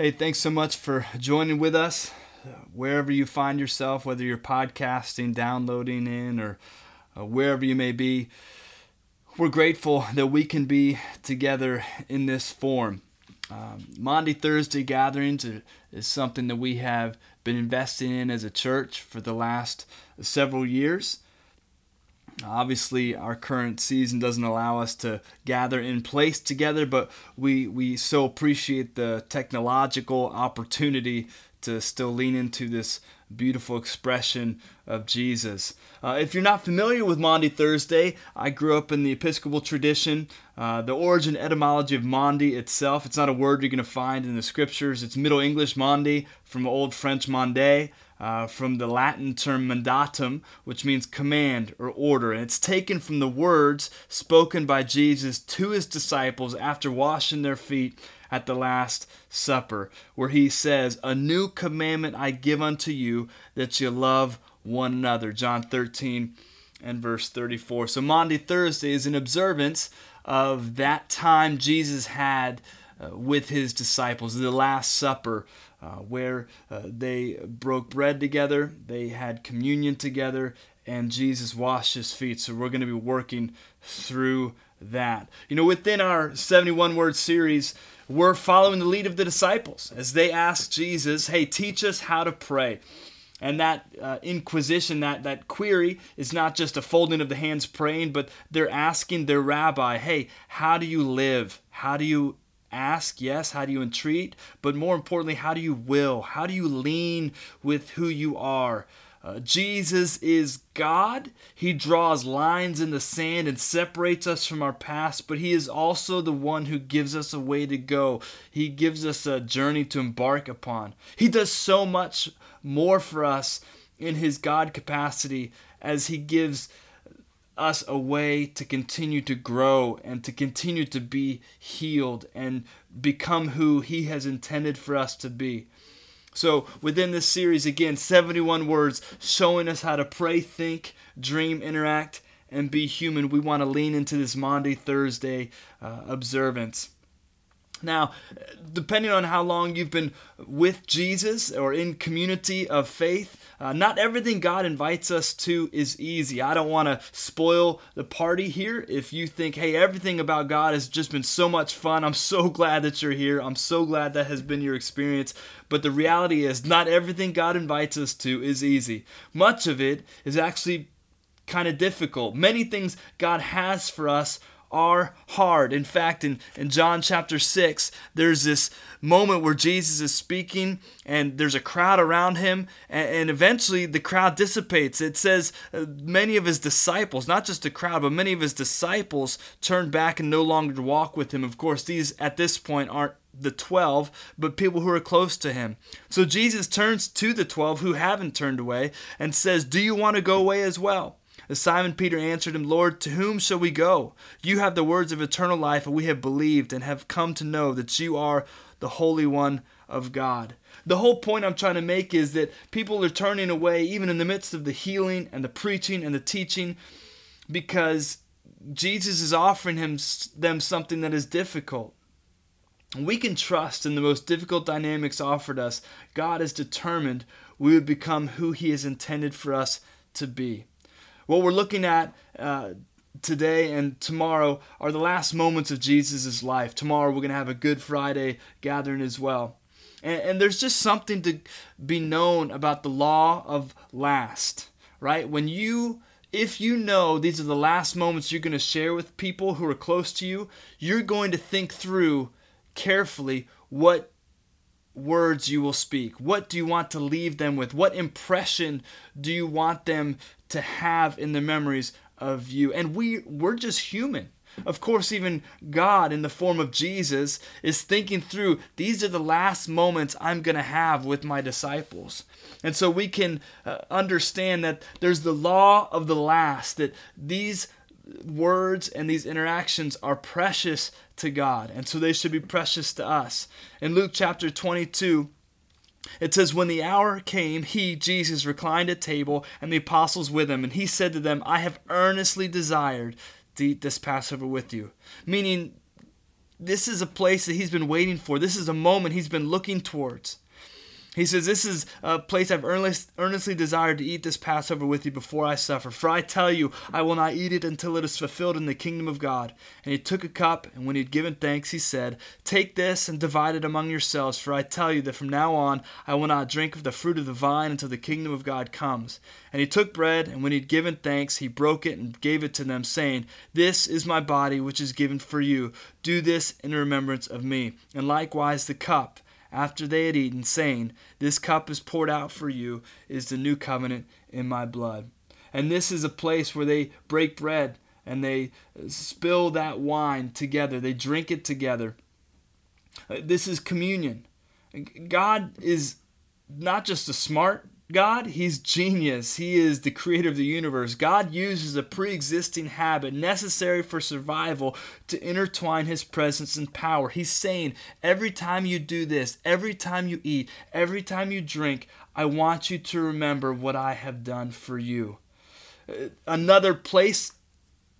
Hey, thanks so much for joining with us. Wherever you find yourself, whether you're podcasting, downloading in, or uh, wherever you may be, we're grateful that we can be together in this form. Um, Maundy Thursday gatherings is something that we have been investing in as a church for the last several years. Obviously, our current season doesn't allow us to gather in place together, but we, we so appreciate the technological opportunity to still lean into this beautiful expression of Jesus. Uh, if you're not familiar with Maundy Thursday, I grew up in the Episcopal tradition. Uh, the origin etymology of Maundy itself, it's not a word you're going to find in the scriptures. It's Middle English Maundy from Old French Mander uh, from the Latin term mandatum, which means command or order. And it's taken from the words spoken by Jesus to his disciples after washing their feet at the Last Supper, where he says, A new commandment I give unto you, that you love one another. John 13 and verse 34. So Maundy Thursday is an observance of that time Jesus had uh, with his disciples, the Last Supper, where uh, they broke bread together, they had communion together, and Jesus washed his feet. So we're going to be working through that. You know, within our 71 word series, we're following the lead of the disciples as they ask Jesus, hey, teach us how to pray. And that uh, inquisition, that, that query, is not just a folding of the hands praying, but they're asking their rabbi, hey, how do you live? How do you ask, yes, how do you entreat, but more importantly, how do you will? How do you lean with who you are? Uh, Jesus is God. He draws lines in the sand and separates us from our past, but He is also the one who gives us a way to go. He gives us a journey to embark upon. He does so much more for us in His God capacity as He gives us a way to continue to grow and to continue to be healed and become who He has intended for us to be. So, within this series, again, 71 words showing us how to pray, think, dream, interact, and be human. We want to lean into this Maundy Thursday uh, observance. Now, depending on how long you've been with Jesus or in community of faith, uh, not everything God invites us to is easy. I don't want to spoil the party here. If you think, hey, everything about God has just been so much fun, I'm so glad that you're here. I'm so glad that has been your experience. But the reality is, not everything God invites us to is easy. Much of it is actually kind of difficult. Many things God has for us are hard. In fact, in, in John chapter 6, there's this moment where Jesus is speaking and there's a crowd around him, and, and eventually the crowd dissipates. It says uh, many of his disciples, not just a crowd, but many of his disciples turned back and no longer walk with him. Of course, these at this point aren't the 12, but people who are close to him. So Jesus turns to the 12 who haven't turned away and says, Do you want to go away as well? Simon Peter answered him, Lord, to whom shall we go? You have the words of eternal life, and we have believed and have come to know that you are the Holy One of God. The whole point I'm trying to make is that people are turning away, even in the midst of the healing and the preaching and the teaching, because Jesus is offering him, them something that is difficult. We can trust in the most difficult dynamics offered us. God is determined we would become who He has intended for us to be. What we're looking at uh, today and tomorrow are the last moments of Jesus' life. Tomorrow we're going to have a Good Friday gathering as well. And, and there's just something to be known about the law of last, right? When you if you know these are the last moments you're going to share with people who are close to you, you're going to think through carefully what words you will speak. What do you want to leave them with? What impression do you want them to have in the memories of you. And we we're just human. Of course, even God, in the form of Jesus, is thinking through these are the last moments I'm going to have with my disciples. And so we can uh, understand that there's the law of the last, that these words and these interactions are precious to God. And so they should be precious to us. In Luke chapter 22, it says, When the hour came, he, Jesus, reclined at table, and the apostles with him, and he said to them, I have earnestly desired to eat this Passover with you. Meaning, this is a place that he's been waiting for. This is a moment he's been looking towards. He says, This is a place I've earnest, earnestly desired to eat this Passover with you before I suffer. For I tell you, I will not eat it until it is fulfilled in the kingdom of God. And he took a cup, and when he had given thanks, he said, Take this and divide it among yourselves. For I tell you that from now on I will not drink of the fruit of the vine until the kingdom of God comes. And he took bread, and when he had given thanks, he broke it and gave it to them, saying, This is my body, which is given for you. Do this in remembrance of me. And likewise the cup after they had eaten, saying, This cup is poured out for you, is the new covenant in my blood. And this is a place where they break bread and they spill that wine together, they drink it together. Uh, this is communion. God is not just a smart God, He's genius. He is the creator of the universe. God uses a pre existing habit necessary for survival to intertwine His presence and power. He's saying, every time you do this, every time you eat, every time you drink, I want you to remember what I have done for you. Uh, another place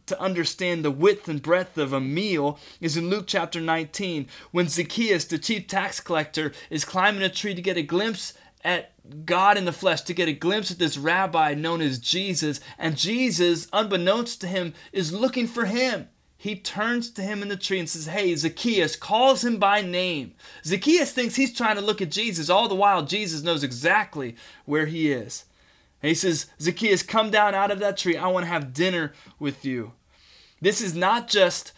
to understand the width and breadth of a meal is in Luke chapter 19 when Zacchaeus, the chief tax collector, is climbing a tree to get a glimpse at God in the flesh to get a glimpse at this rabbi known as Jesus. And Jesus, unbeknownst to him, is looking for him. He turns to him in the tree and says, Hey, Zacchaeus, calls him by name. Zacchaeus thinks he's trying to look at Jesus. All the while, Jesus knows exactly where he is. And he says, Zacchaeus, come down out of that tree. I want to have dinner with you. This is not just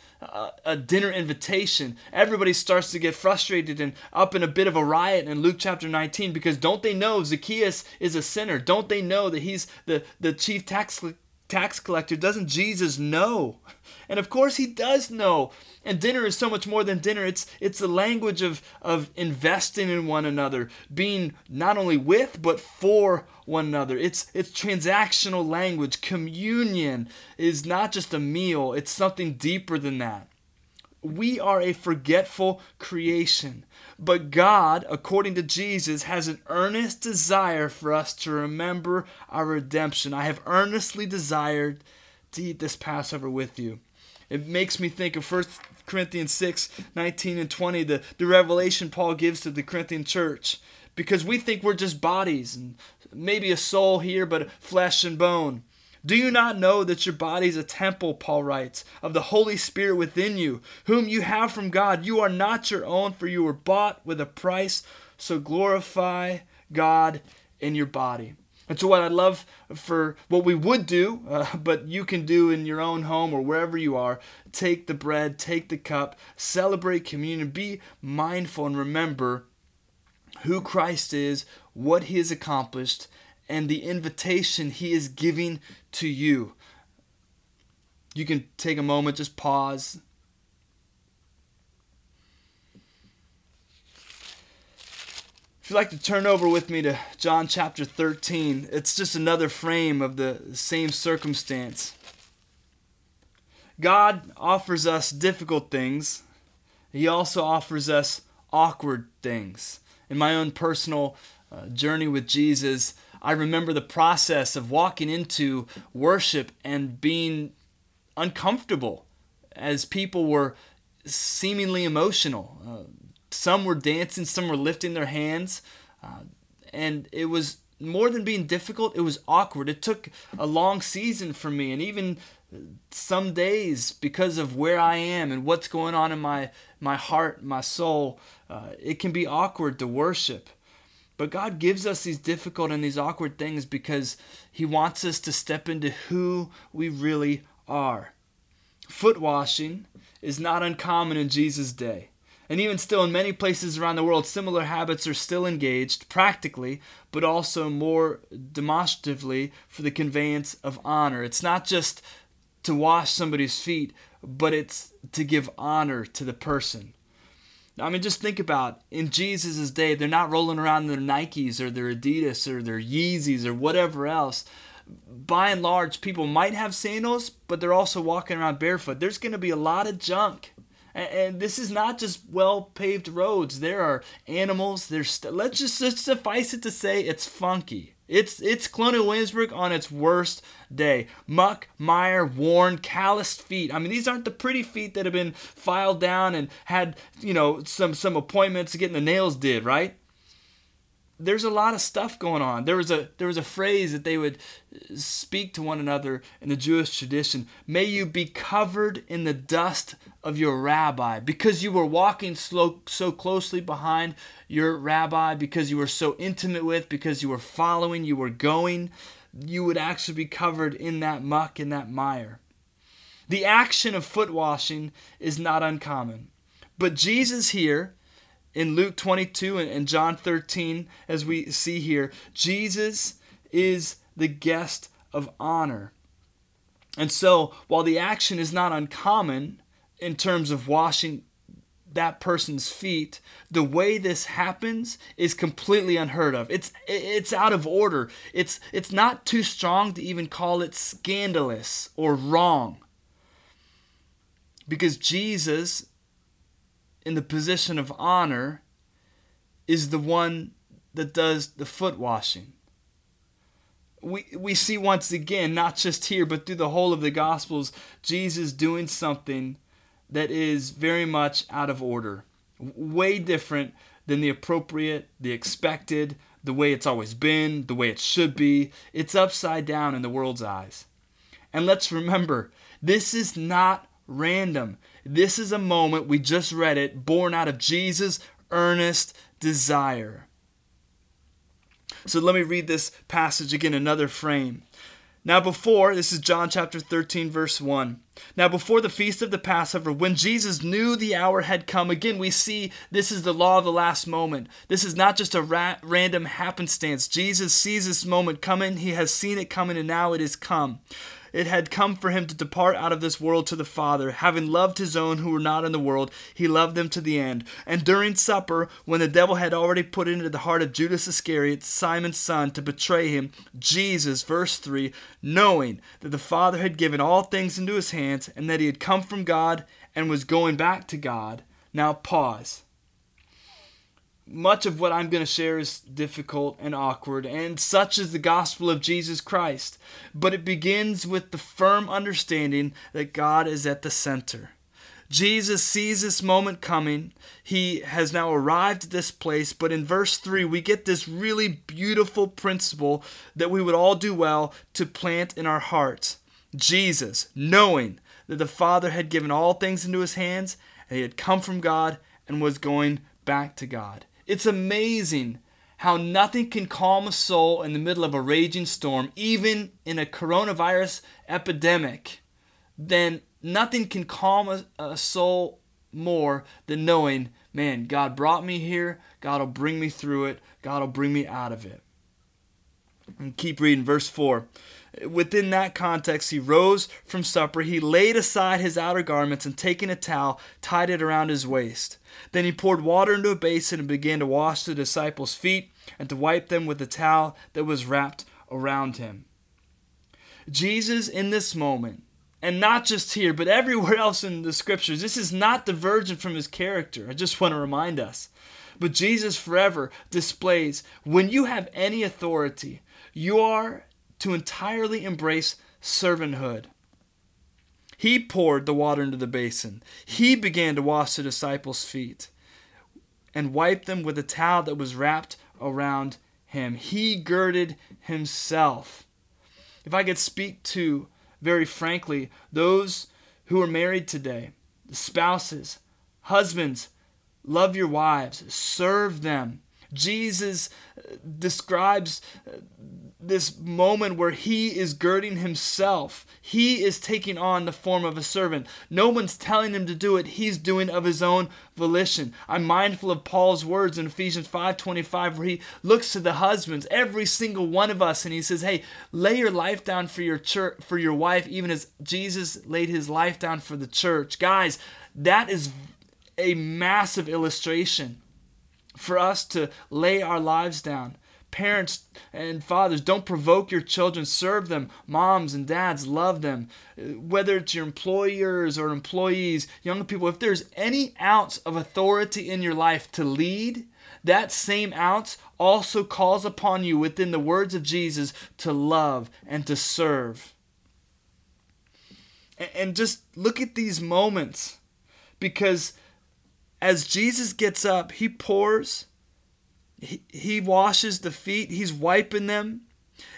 a, dinner invitation, everybody starts to get frustrated and up in a bit of a riot in Luke chapter 19 because don't they know Zacchaeus is a sinner? Don't they know that he's the, the chief tax tax collector? Doesn't Jesus know? And of course he does know. And dinner is so much more than dinner. It's it's the language of of investing in one another, being not only with but for one another. It's it's transactional language. Communion is not just a meal, it's something deeper than that. We are a forgetful creation. But God, according to Jesus, has an earnest desire for us to remember our redemption. I have earnestly desired to eat this Passover with you. It makes me think of 1 Corinthians 6 19 and 20, the, the revelation Paul gives to the Corinthian church. Because we think we're just bodies and maybe a soul here, but flesh and bone. Do you not know that your body is a temple, Paul writes, of the Holy Spirit within you, whom you have from God? You are not your own, for you were bought with a price. So glorify God in your body. And so, what I'd love for what we would do, uh, but you can do in your own home or wherever you are, take the bread, take the cup, celebrate communion, be mindful and remember who Christ is, what he has accomplished, and the invitation he is giving to you. You can take a moment, just pause, If you'd like to turn over with me to John chapter 13, it's just another frame of the same circumstance. God offers us difficult things, He also offers us awkward things. In my own personal uh, journey with Jesus, I remember the process of walking into worship and being uncomfortable as people were seemingly emotional. Uh, some were dancing, some were lifting their hands, uh, and it was more than being difficult. It was awkward. It took a long season for me, and even some days because of where I am and what's going on in my my heart, my soul. Uh, it can be awkward to worship. But God gives us these difficult and these awkward things because He wants us to step into who we really are. Foot washing is not uncommon in Jesus' day. And even still, in many places around the world, similar habits are still engaged, practically, but also more demonstratively for the conveyance of honor. It's not just to wash somebody's feet, but it's to give honor to the person. I mean, just think about in Jesus' day, they're not rolling around in their Nikes or their Adidas or their Yeezys or whatever else. By and large, people might have sandals, but they're also walking around barefoot. There's going to be a lot of junk And this is not just well paved roads. There are animals. There's st- let's just, just suffice it to say it's funky. It's it's Colonial Williamsburg on its worst day. Muck, mire, worn, calloused feet. I mean, these aren't the pretty feet that have been filed down and had you know some some appointments getting the nails did right there's a lot of stuff going on. There was a there was a phrase that they would speak to one another in the Jewish tradition. May you be covered in the dust of your rabbi because you were walking slow, so closely behind your rabbi because you were so intimate with because you were following, you were going, you would actually be covered in that muck in that mire. The action of foot washing is not uncommon. But Jesus here in Luke 22 and John 13, as we see here, Jesus is the guest of honor. And so, while the action is not uncommon in terms of washing that person's feet, the way this happens is completely unheard of. It's it's out of order. It's it's not too strong to even call it scandalous or wrong. Because Jesus in the position of honor is the one that does the foot washing. We, we see once again, not just here, but through the whole of the Gospels, Jesus doing something that is very much out of order, way different than the appropriate, the expected, the way it's always been, the way it should be. It's upside down in the world's eyes. And let's remember, this is not random. This is a moment, we just read it, born out of Jesus' earnest desire. So let me read this passage again, another frame. Now, before, this is John chapter 13, verse 1. Now, before the feast of the Passover, when Jesus knew the hour had come, again, we see this is the law of the last moment. This is not just a ra- random happenstance. Jesus sees this moment coming, he has seen it coming, and now it is come it had come for him to depart out of this world to the Father. Having loved his own who were not in the world, he loved them to the end. And during supper, when the devil had already put into the heart of Judas Iscariot, Simon's son, to betray him, Jesus, verse 3, knowing that the Father had given all things into his hands, and that he had come from God and was going back to God. Now pause much of what I'm going to share is difficult and awkward, and such is the gospel of Jesus Christ. But it begins with the firm understanding that God is at the center. Jesus sees this moment coming. He has now arrived at this place, but in verse 3, we get this really beautiful principle that we would all do well to plant in our hearts. Jesus, knowing that the Father had given all things into his hands, and he had come from God and was going back to God. It's amazing how nothing can calm a soul in the middle of a raging storm, even in a coronavirus epidemic, then nothing can calm a, a, soul more than knowing, man, God brought me here, God will bring me through it, God will bring me out of it. And keep reading, verse 4. Within that context, he rose from supper. He laid aside his outer garments and, taking a towel, tied it around his waist. Then he poured water into a basin and began to wash the disciples' feet and to wipe them with the towel that was wrapped around him. Jesus, in this moment, and not just here, but everywhere else in the scriptures, this is not divergent from his character. I just want to remind us. But Jesus forever displays when you have any authority, you are to entirely embrace servanthood. He poured the water into the basin. He began to wash the disciples' feet and wipe them with a towel that was wrapped around him. He girded himself. If I could speak to, very frankly, those who are married today, the spouses, husbands, love your wives, serve them. Jesus uh, describes uh, this moment where he is girding himself. He is taking on the form of a servant. No one's telling him to do it. He's doing of his own volition. I'm mindful of Paul's words in Ephesians 5:25 where he looks to the husbands, every single one of us and he says, "Hey, lay your life down for your church for your wife even as Jesus laid his life down for the church." Guys, that is a massive illustration for us to lay our lives down Parents and fathers, don't provoke your children. Serve them. Moms and dads, love them. Whether it's your employers or employees, young people, if there's any ounce of authority in your life to lead, that same ounce also calls upon you within the words of Jesus to love and to serve. And just look at these moments because as Jesus gets up, he pours, he, he washes the feet, he's wiping them.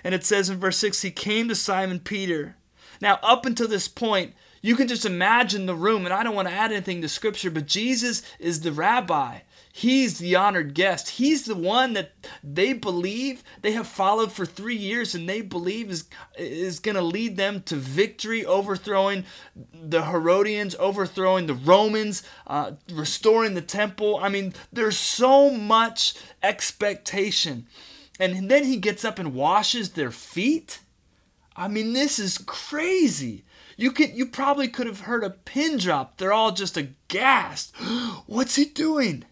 And it says in verse 6 he came to Simon Peter. Now, up until this point, you can just imagine the room, and I don't want to add anything to scripture, but Jesus is the rabbi. He's the honored guest. He's the one that they believe they have followed for three years and they believe is, is going to lead them to victory, overthrowing the Herodians, overthrowing the Romans, uh, restoring the temple. I mean, there's so much expectation. And then he gets up and washes their feet. I mean, this is crazy. You could you probably could have heard a pin drop. They're all just aghast. What's he doing?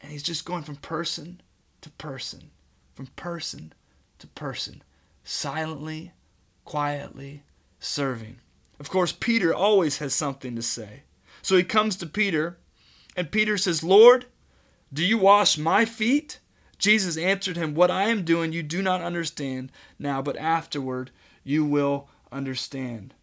And he's just going from person to person, from person to person, silently, quietly serving. Of course, Peter always has something to say. So he comes to Peter, and Peter says, Lord, do you wash my feet? Jesus answered him, What I am doing you do not understand now, but afterward you will understand.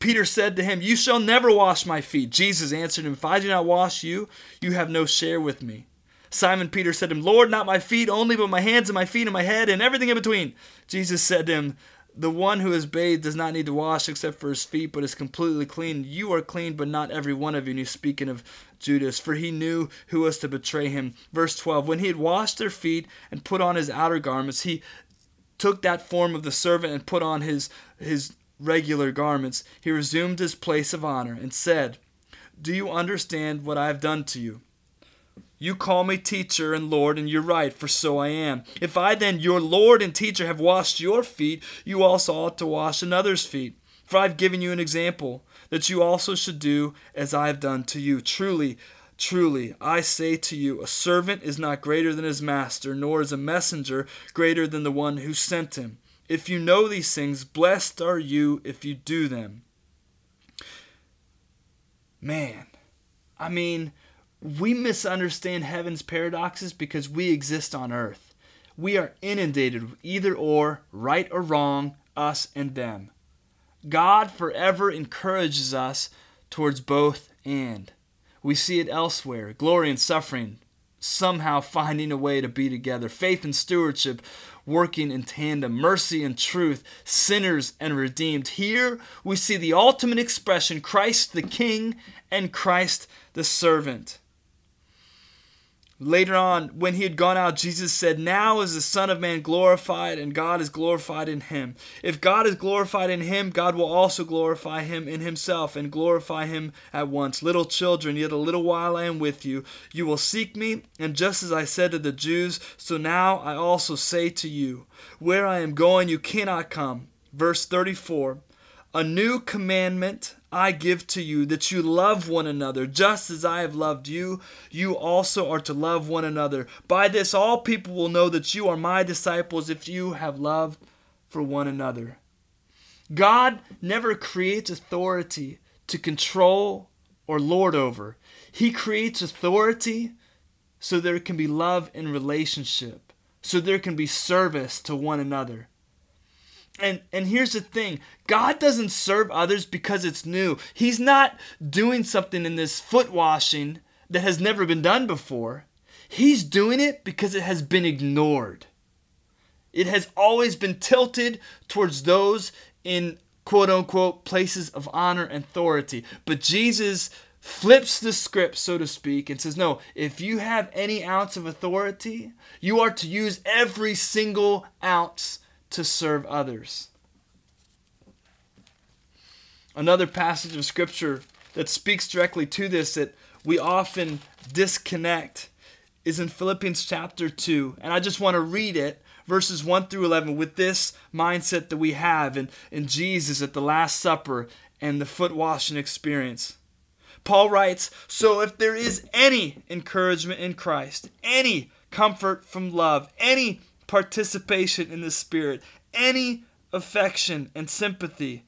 Peter said to him, You shall never wash my feet. Jesus answered him, If I do not wash you, you have no share with me. Simon Peter said to him, Lord, not my feet only, but my hands and my feet and my head and everything in between. Jesus said to him, The one who is bathed does not need to wash except for his feet, but is completely clean. You are clean, but not every one of you. And he's speaking of Judas, for he knew who was to betray him. Verse 12 When he had washed their feet and put on his outer garments, he took that form of the servant and put on his, his regular garments, he resumed his place of honor and said, Do you understand what I have done to you? You call me teacher and Lord, and you're right, for so I am. If I then, your Lord and teacher, have washed your feet, you also ought to wash another's feet. For I have given you an example, that you also should do as I have done to you. Truly, truly, I say to you, a servant is not greater than his master, nor is a messenger greater than the one who sent him. If you know these things, blessed are you if you do them. Man, I mean, we misunderstand heaven's paradoxes because we exist on earth. We are inundated with either or, right or wrong, us and them. God forever encourages us towards both and. We see it elsewhere glory and suffering, somehow finding a way to be together, faith and stewardship working in tandem, mercy and truth, sinners and redeemed. Here we see the ultimate expression Christ the King and Christ the servant. Later on, when he had gone out, Jesus said, Now is the Son of Man glorified, and God is glorified in him. If God is glorified in him, God will also glorify him in himself and glorify him at once. Little children, yet a little while I am with you. You will seek me, and just as I said to the Jews, so now I also say to you, Where I am going, you cannot come. Verse 34 A new commandment I give to you that you love one another, just as I have loved you. You also are to love one another. By this, all people will know that you are my disciples if you have love for one another. God never creates authority to control or lord over, He creates authority so there can be love in relationship, so there can be service to one another. And and here's the thing, God doesn't serve others because it's new. He's not doing something in this foot washing that has never been done before. He's doing it because it has been ignored. It has always been tilted towards those in quote unquote places of honor and authority. But Jesus flips the script, so to speak, and says, No, if you have any ounce of authority, you are to use every single ounce to serve others. Another passage of scripture that speaks directly to this that we often disconnect is in Philippians chapter 2. And I just want to read it, verses 1 through 11, with this mindset that we have in, in Jesus at the Last Supper and the foot washing experience. Paul writes So if there is any encouragement in Christ, any comfort from love, any participation in the Spirit, any affection and sympathy.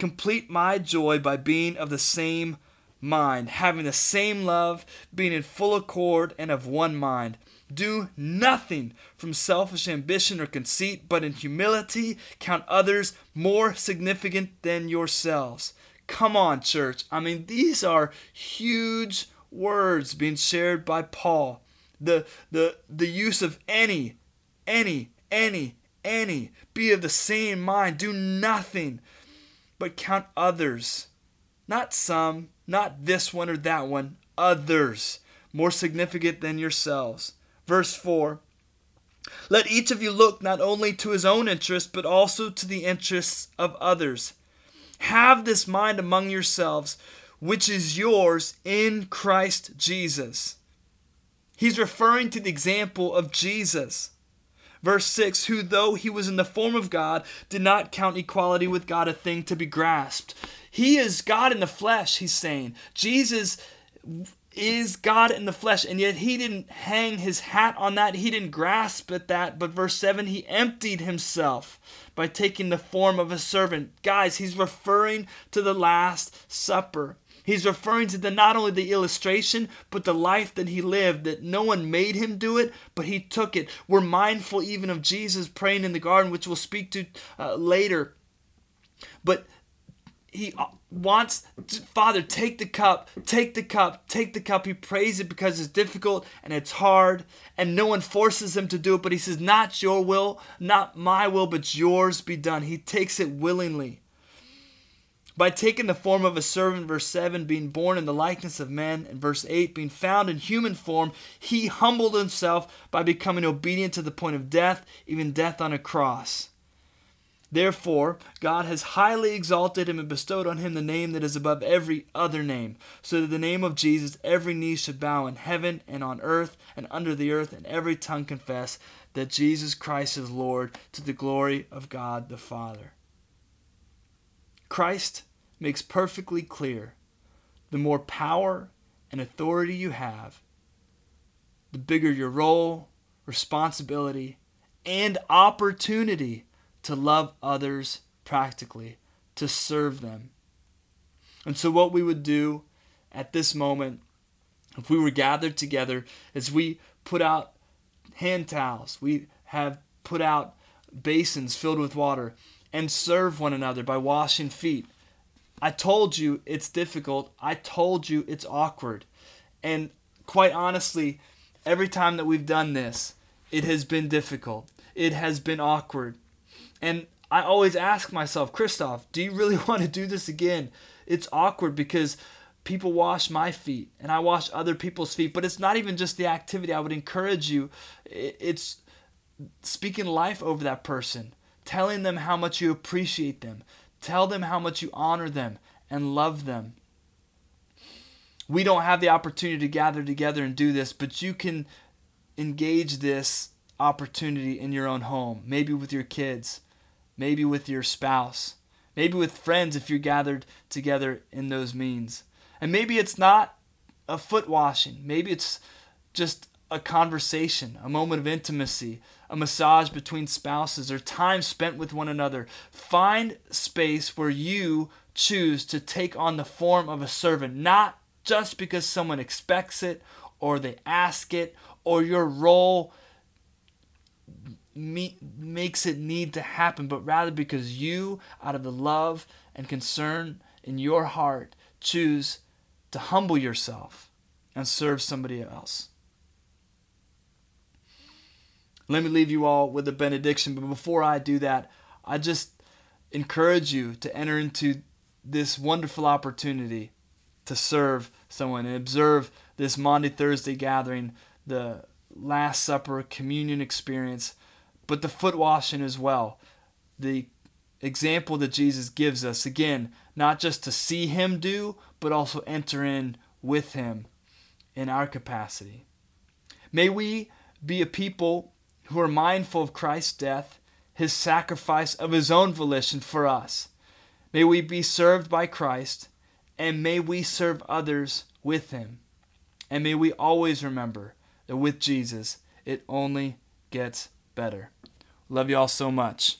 Complete my joy by being of the same mind, having the same love, being in full accord and of one mind. Do nothing from selfish ambition or conceit, but in humility count others more significant than yourselves. Come on, church. I mean, these are huge words being shared by Paul. The, the, the use of any, any, any, any. Be of the same mind. Do nothing but count others. Not some, not this one or that one, others. More significant than yourselves. Verse 4 Let each of you look not only to his own interest, but also to the interests of others. Have this mind among yourselves, which is yours in Christ Jesus. He's referring to the example of Jesus. Verse 6 Who, though he was in the form of God, did not count equality with God a thing to be grasped. He is God in the flesh, he's saying. Jesus is God in the flesh, and yet he didn't hang his hat on that. He didn't grasp at that. But verse 7 he emptied himself by taking the form of a servant. Guys, he's referring to the Last Supper. He's referring to the not only the illustration, but the life that he lived, that no one made him do it, but he took it. We're mindful even of Jesus praying in the garden, which we'll speak to uh, later. But he uh, wants father take the cup take the cup take the cup he prays it because it's difficult and it's hard and no one forces him to do it but he says not your will not my will but yours be done he takes it willingly by taking the form of a servant verse 7 being born in the likeness of men and verse 8 being found in human form he humbled himself by becoming obedient to the point of death even death on a cross Therefore, God has highly exalted him and bestowed on him the name that is above every other name, so that the name of Jesus every knee should bow in heaven and on earth and under the earth, and every tongue confess that Jesus Christ is Lord to the glory of God the Father. Christ makes perfectly clear the more power and authority you have, the bigger your role, responsibility, and opportunity to love others practically, to serve them. And so, what we would do at this moment, if we were gathered together, is we put out hand towels, we have put out basins filled with water, and serve one another by washing feet. I told you it's difficult. I told you it's awkward. And quite honestly, every time that we've done this, it has been difficult. It has been awkward. And I always ask myself, Christoph, do you really want to do this again? It's awkward because people wash my feet and I wash other people's feet, but it's not even just the activity. I would encourage you, it's speaking life over that person, telling them how much you appreciate them, tell them how much you honor them and love them. We don't have the opportunity to gather together and do this, but you can engage this opportunity in your own home, maybe with your kids maybe with your spouse, maybe with friends if you're gathered together in those means. And maybe it's not a foot washing, maybe it's just a conversation, a moment of intimacy, a massage between spouses, or time spent with one another. Find space where you choose to take on the form of a servant, not just because someone expects it or they ask it or your role me, makes it need to happen, but rather because you, out of the love and concern in your heart, choose to humble yourself and serve somebody else. Let me leave you all with a benediction, but before I do that, I just encourage you to enter into this wonderful opportunity to serve someone and observe this Maundy Thursday gathering, the Last Supper communion experience but the foot washing as well. The example that Jesus gives us, again, not just to see him do, but also enter in with him in our capacity. May we be a people who are mindful of Christ's death, his sacrifice of his own volition for us. May we be served by Christ, and may we serve others with him. And may we always remember that with Jesus, It only gets better. Love you all so much.